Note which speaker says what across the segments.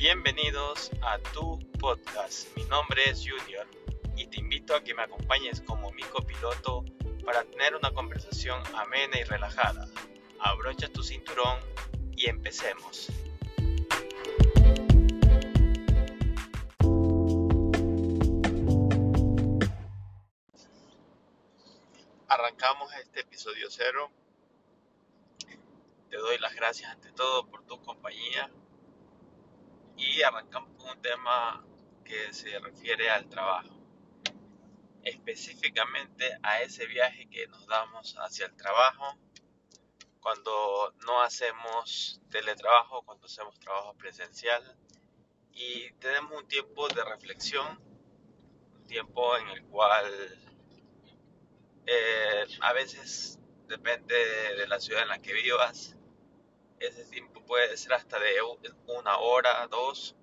Speaker 1: Bienvenidos a tu podcast. Mi nombre es Junior y te invito a que me acompañes como mi copiloto para tener una conversación amena y relajada. Abrocha tu cinturón y empecemos. Arrancamos este episodio cero. Te doy las gracias ante todo por tu compañía arrancamos con un tema que se refiere al trabajo, específicamente a ese viaje que nos damos hacia el trabajo cuando no hacemos teletrabajo, cuando hacemos trabajo presencial y tenemos un tiempo de reflexión, un tiempo en el cual eh, a veces depende de la ciudad en la que vivas, ese tiempo puede ser hasta de una hora, dos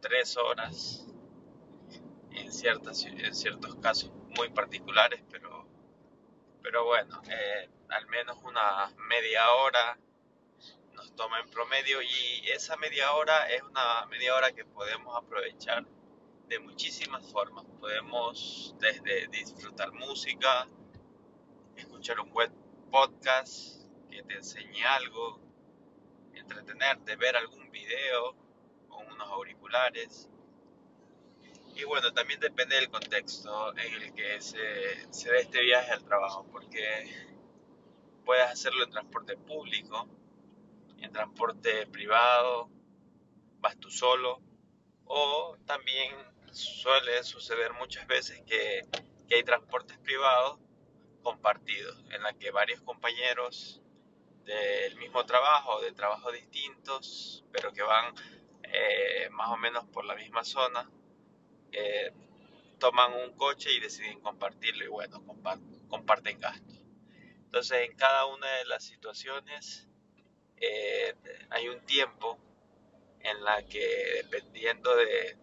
Speaker 1: tres horas en, ciertas, en ciertos casos muy particulares, pero, pero bueno, eh, al menos una media hora nos toma en promedio y esa media hora es una media hora que podemos aprovechar de muchísimas formas. Podemos desde disfrutar música, escuchar un buen podcast que te enseñe algo, entretenerte, ver algún video con unos auriculares. Y bueno, también depende del contexto en el que se, se dé este viaje al trabajo, porque puedes hacerlo en transporte público, en transporte privado, vas tú solo, o también suele suceder muchas veces que, que hay transportes privados compartidos, en la que varios compañeros del mismo trabajo, de trabajos distintos, pero que van eh, más o menos por la misma zona, eh, toman un coche y deciden compartirlo y bueno, comparten gastos. Entonces en cada una de las situaciones eh, hay un tiempo en la que dependiendo de,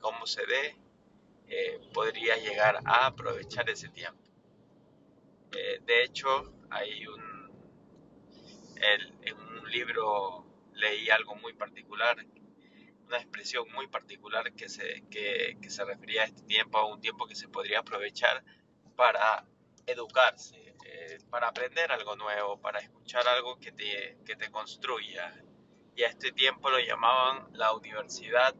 Speaker 1: cómo se dé, podría llegar a aprovechar ese tiempo. de hecho, hay un en un libro leí algo muy particular, una expresión muy particular que se, que, se refería a este tiempo, a un tiempo que se podría aprovechar para educarse, eh, para aprender algo nuevo, para escuchar algo que te, que te construya. Y a este tiempo lo llamaban la universidad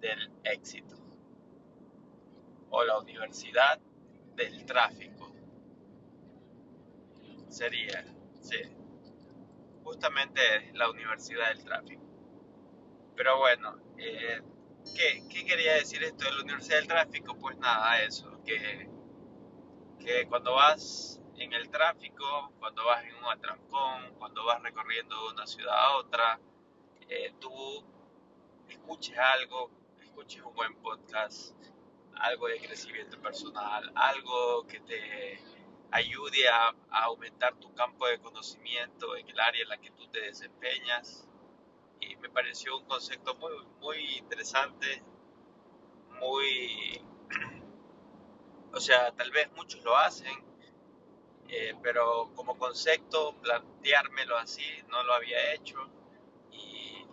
Speaker 1: del éxito o la universidad del tráfico. Sería, sí justamente la Universidad del Tráfico. Pero bueno, eh, ¿qué, quería decir esto de la Universidad del Tráfico? Pues nada, eso, que, que cuando vas en el tráfico, cuando vas en un atrancón, cuando vas recorriendo de una ciudad a otra, eh, tú escuches algo, escuches un buen podcast, algo de crecimiento personal, algo que te ayude a, aumentar tu campo de conocimiento en el área en la que tú te desempeñas. Y me pareció un concepto muy, muy interesante, muy... O sea, tal vez muchos lo hacen, eh, pero como concepto planteármelo así no lo había hecho y,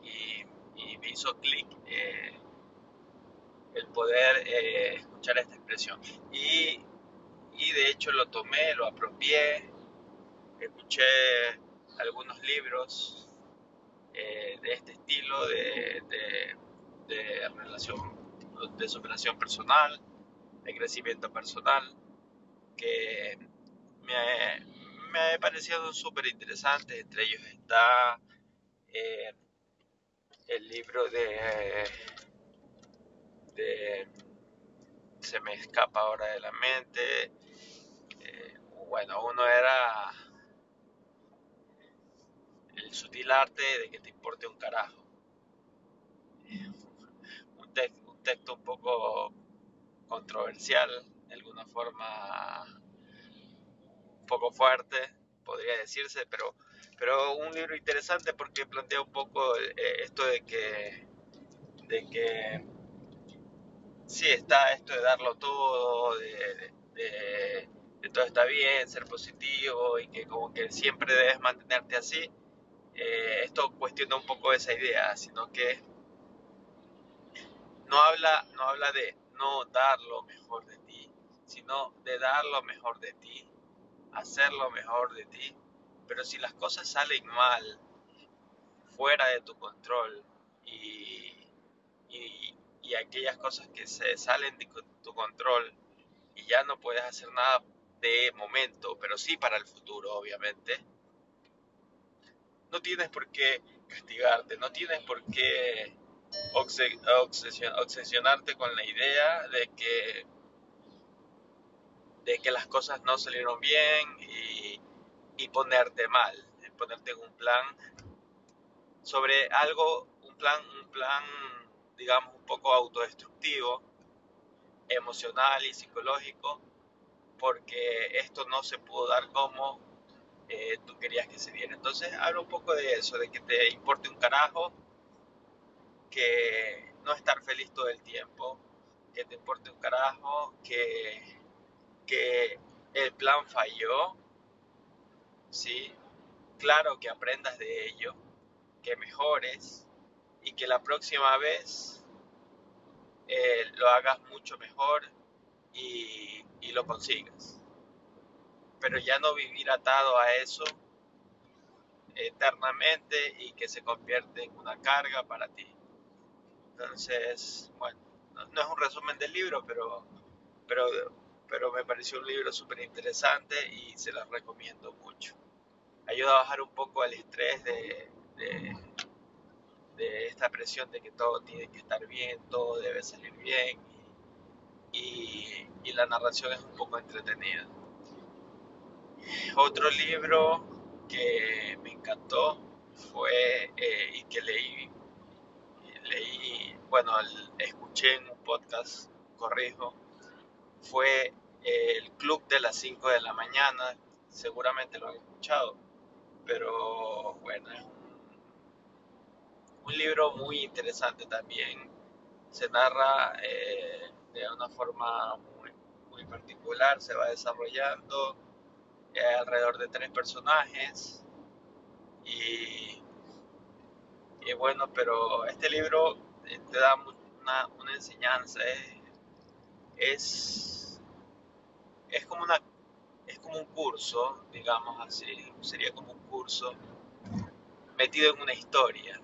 Speaker 1: me hizo clic eh, el poder eh, escuchar esta expresión. Y y de hecho lo tomé, lo apropié, escuché algunos libros eh, de este estilo de, de, relación, de superación personal, de crecimiento personal, que me, me ha parecido súper interesante. Entre ellos está eh, el libro de, de se me escapa ahora de la mente bueno, uno era el sutil arte de que te importe un carajo. Un, texto un poco controversial, de alguna forma un poco fuerte, podría decirse, pero, pero un libro interesante porque plantea un poco eh, esto de que, de que sí está esto de darlo todo, de que todo está bien, ser positivo y que como que siempre debes mantenerte así, eh, esto cuestiona un poco esa idea, sino que no habla, no habla de no dar lo mejor de ti, sino de dar lo mejor de ti, hacer lo mejor de ti. Pero si las cosas salen mal, fuera de tu control y, y, y aquellas cosas que se salen de tu control y ya no puedes hacer nada de momento, pero sí para el futuro, obviamente, no tienes por qué castigarte, no tienes por qué obsesionarte con la idea de que de que las cosas no salieron bien y, y ponerte mal, ponerte en un plan sobre algo, un plan, un plan, digamos, un poco autodestructivo, emocional y psicológico, porque esto no se pudo dar como tú querías que se diera. Entonces habla un poco de eso, de que te importe un carajo, que no estar feliz todo el tiempo, que te importe un carajo, que, que el plan falló, ¿sí? Claro que aprendas de ello, que mejores y que la próxima vez eh, lo hagas mucho mejor y, y lo consigas pero ya no vivir atado a eso eternamente y que se convierte en una carga para ti. Entonces, bueno, no, es un resumen del libro, pero, pero, pero me pareció un libro súper interesante y se lo recomiendo mucho. Ayuda a bajar un poco el estrés de, de, esta presión de que todo tiene que estar bien, todo debe salir bien y, y la narración es un poco entretenida. Otro libro que me encantó fue eh, y que leí, leí, bueno, escuché en un podcast, corrijo, fue El Club de las 5 de la mañana, seguramente lo han escuchado, pero bueno, es un, libro muy interesante también, se narra eh, de una forma muy, muy particular, se va desarrollando alrededor de tres personajes y, y, bueno, pero este libro eh, te da una, una enseñanza, es, es, como una es como un curso, digamos así, sería como un curso metido en una historia.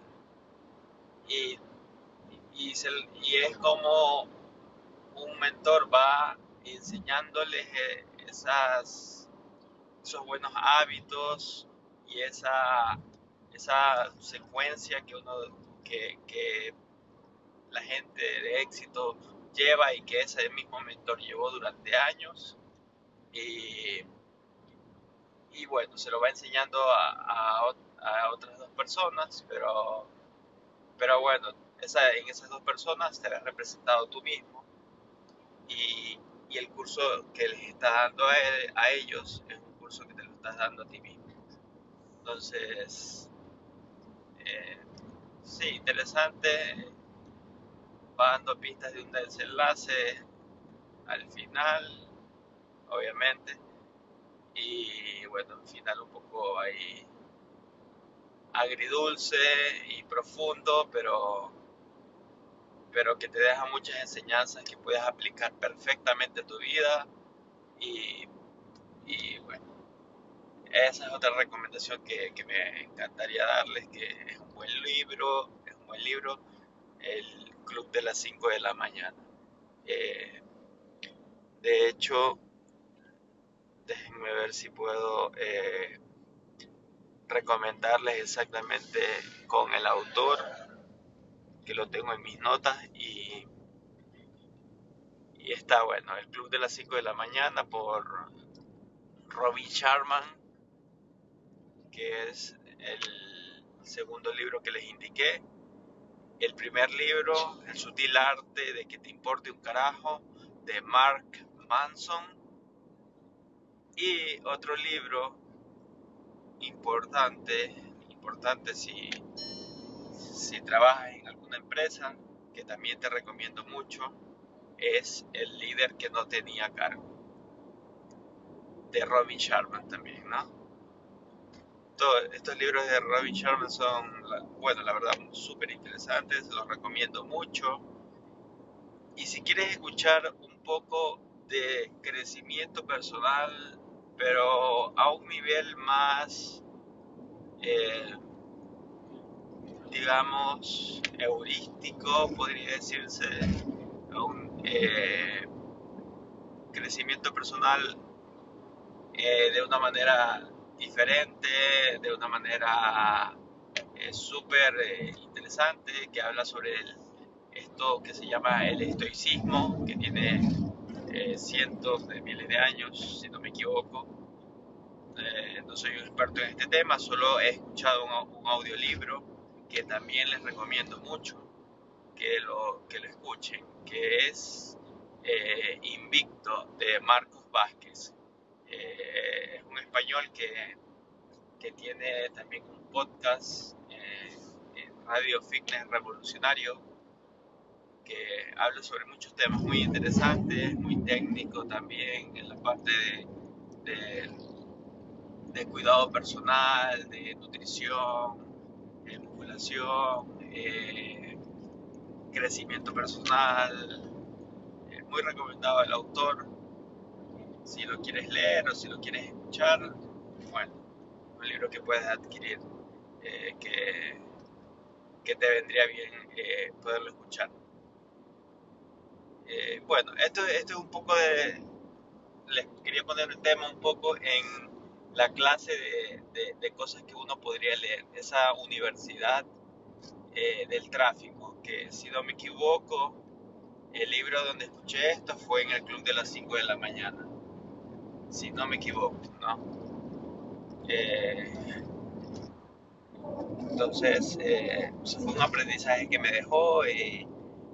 Speaker 1: Y, y, y es como un mentor va enseñándoles eh, esas esos buenos hábitos y esa, esa secuencia que uno que, la gente de éxito lleva y que ese mismo mentor llevó durante años y, y bueno, se lo va enseñando a, a, otras dos personas, pero, pero bueno, esa, en esas dos personas te has representado tú mismo y, y el curso que les está dando a, a ellos es que estás dando a ti mismo. Entonces, eh, sí, interesante. Va dando pistas de un desenlace al final, obviamente. Y bueno, un final un poco ahí agridulce y profundo, pero, pero que te deja muchas enseñanzas que puedes aplicar perfectamente tu vida. Y, y bueno, esa es otra recomendación que, me encantaría darles, que es un buen libro, es un buen libro, El Club de las 5 de la mañana. Eh, de hecho, déjenme ver si puedo eh, recomendarles exactamente con el autor, que lo tengo en mis notas, y, y está bueno, El Club de las 5 de la mañana por Robbie Sharman que es el segundo libro que les indiqué. El primer libro, El sutil arte de que te importe un carajo, de Mark Manson. Y otro libro importante, importante si, si trabajas en alguna empresa, que también te recomiendo mucho, es El líder que no tenía cargo, de Robin Sharman también, ¿no? Estos libros de Robin Sharma son, bueno, la verdad, súper interesantes, los recomiendo mucho. y si quieres escuchar un poco de crecimiento personal, pero a un nivel más, eh, digamos, heurístico, podría decirse, un eh, crecimiento personal eh, de una manera diferente, de una manera súper interesante, que habla sobre esto que se llama el estoicismo, que tiene eh, cientos de miles de años, si no me equivoco. Eh, no soy un experto en este tema, solo he escuchado un, audiolibro que también les recomiendo mucho que lo, que lo escuchen, que es eh, Invicto de Marcos Vázquez. Es un español que, que, tiene también un podcast en Radio Fitness Revolucionario que habla sobre muchos temas muy interesantes, muy técnicos también, en la parte de, de, cuidado personal, de nutrición, de musculación, eh, crecimiento personal. Muy recomendado el autor. Si lo quieres leer o si lo quieres escuchar, bueno, un libro que puedes adquirir eh, que, que, te vendría bien eh, poderlo escuchar. Eh, bueno, esto, esto es un poco de... Les quería poner el tema un poco en la clase de, cosas que uno podría leer. Esa universidad del tráfico, que si no me equivoco, el libro donde escuché esto fue en el club de las 5 de la mañana. Si no me equivoco, ¿no? Eh, entonces, fue un aprendizaje que me dejó y,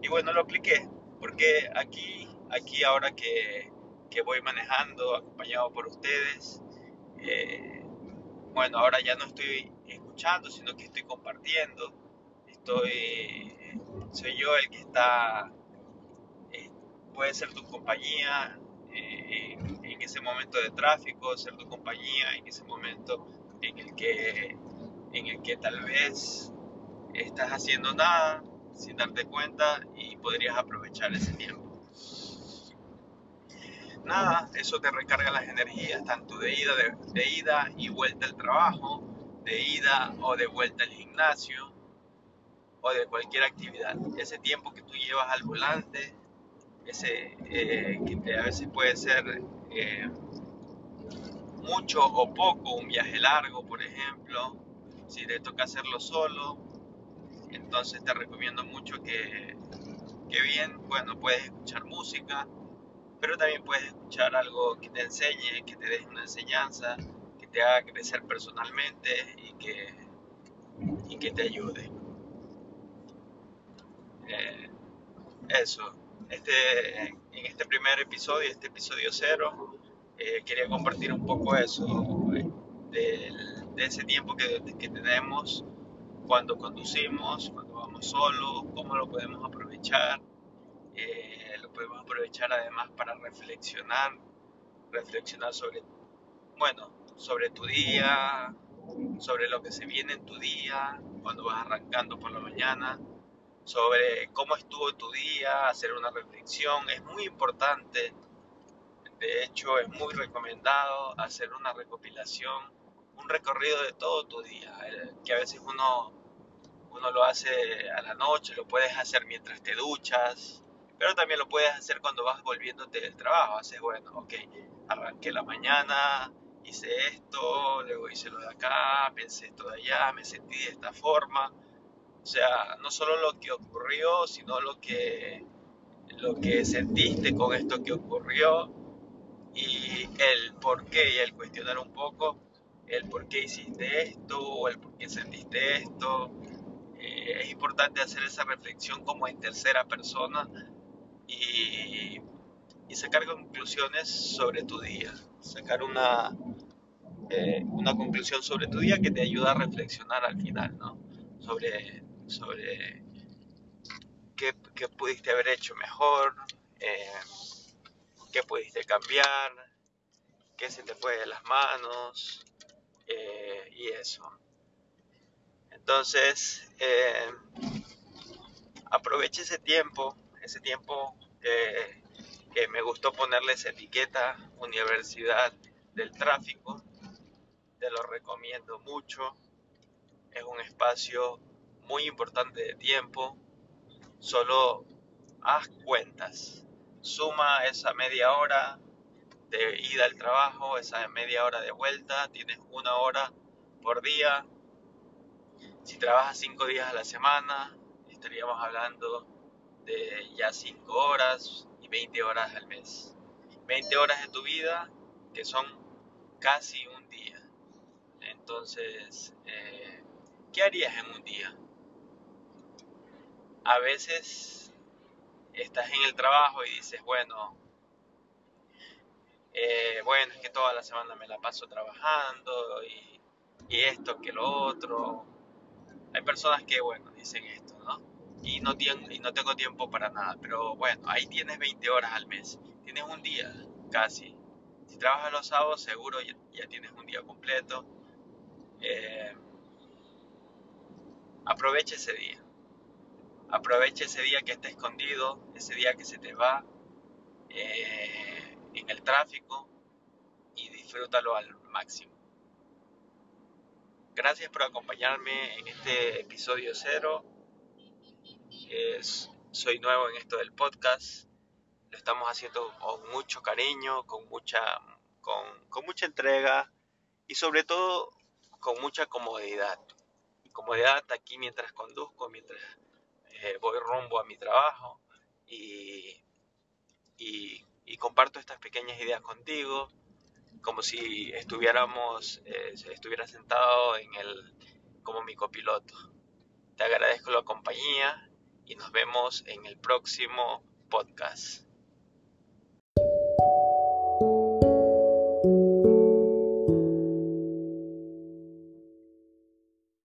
Speaker 1: bueno, lo apliqué porque aquí, aquí ahora que, voy manejando, acompañado por ustedes, eh, bueno, ahora ya no estoy escuchando, sino que estoy compartiendo. Estoy, soy yo el que está, eh, puede ser tu compañía eh, ese momento de tráfico, ser tu compañía en ese momento en el que, en el que tal vez estás haciendo nada, sin darte cuenta y podrías aprovechar ese tiempo. Nada, eso te recarga las energías, tanto de ida, de, ida y vuelta al trabajo, de ida o de vuelta al gimnasio o de cualquier actividad. Ese tiempo que tú llevas al volante, ese eh, que a veces puede ser eh, mucho o poco, un viaje largo, por ejemplo, si te toca hacerlo solo, entonces te recomiendo mucho que, que bien, bueno, puedes escuchar música, pero también puedes escuchar algo que te enseñe, que te deje una enseñanza, que te haga crecer personalmente y que, y que te ayude. Eh, eso, este, en este primer episodio, este episodio cero, eh, quería compartir un poco eso, de, de ese tiempo que, que tenemos cuando conducimos, cuando vamos solos, cómo lo podemos aprovechar. Eh, lo podemos aprovechar además para reflexionar, reflexionar sobre, bueno, sobre tu día, sobre lo que se viene en tu día, cuando vas arrancando por la mañana, sobre cómo estuvo tu día, hacer una reflexión. Es muy importante, de hecho es muy recomendado hacer una recopilación un recorrido de todo tu día, eh, que a veces uno, uno lo hace a la noche, lo puedes hacer mientras te duchas, pero también lo puedes hacer cuando vas volviéndote del trabajo. Haces, bueno, ok, arranqué la mañana, hice esto, luego hice lo de acá, pensé esto de allá, me sentí de esta forma. O sea, no solo lo que ocurrió, sino lo que, lo que sentiste con esto que ocurrió y el por qué y el cuestionar un poco el por qué hiciste esto o el por qué sentiste esto. Eh, es importante hacer esa reflexión como en tercera persona y, y sacar conclusiones sobre tu día, sacar una, eh, una conclusión sobre tu día que te ayuda a reflexionar al final, ¿no? Sobre, sobre qué, pudiste haber hecho mejor, eh, qué pudiste cambiar, qué se te fue de las manos, eh, y eso. Entonces, eh, aproveche ese tiempo, ese tiempo que, que me gustó ponerles etiqueta Universidad del Tráfico. Te lo recomiendo mucho. Es un espacio muy importante de tiempo. Solo haz cuentas. Suma esa media hora de ida al trabajo, esa media hora de vuelta. Tienes una hora por día. Si trabajas cinco días a la semana, estaríamos hablando de ya 5 horas y 20 horas al mes. 20 horas de tu vida que son casi un día. Entonces, eh, ¿qué harías en un día? A veces estás en el trabajo y dices, bueno, eh, bueno, es que toda la semana me la paso trabajando y, esto que lo otro. Hay personas que, bueno, dicen esto, ¿no? y no, y no tengo tiempo para nada. Pero bueno, ahí tienes 20 horas al mes. Tienes un día casi. Si trabajas los sábados, seguro ya, tienes un día completo. Eh, aprovecha ese día. Aprovecha ese día que está escondido, ese día que se te va eh, en el tráfico y disfrútalo al máximo. Gracias por acompañarme en este episodio cero soy nuevo en esto del podcast. Lo estamos haciendo con mucho cariño, con mucha, con, mucha entrega y sobre todo con mucha comodidad. Comodidad aquí mientras conduzco, mientras eh, voy rumbo a mi trabajo y, y, comparto estas pequeñas ideas contigo, como si estuviéramos, eh, estuviera sentado en el, como mi copiloto. Te agradezco la compañía y nos vemos en el próximo podcast.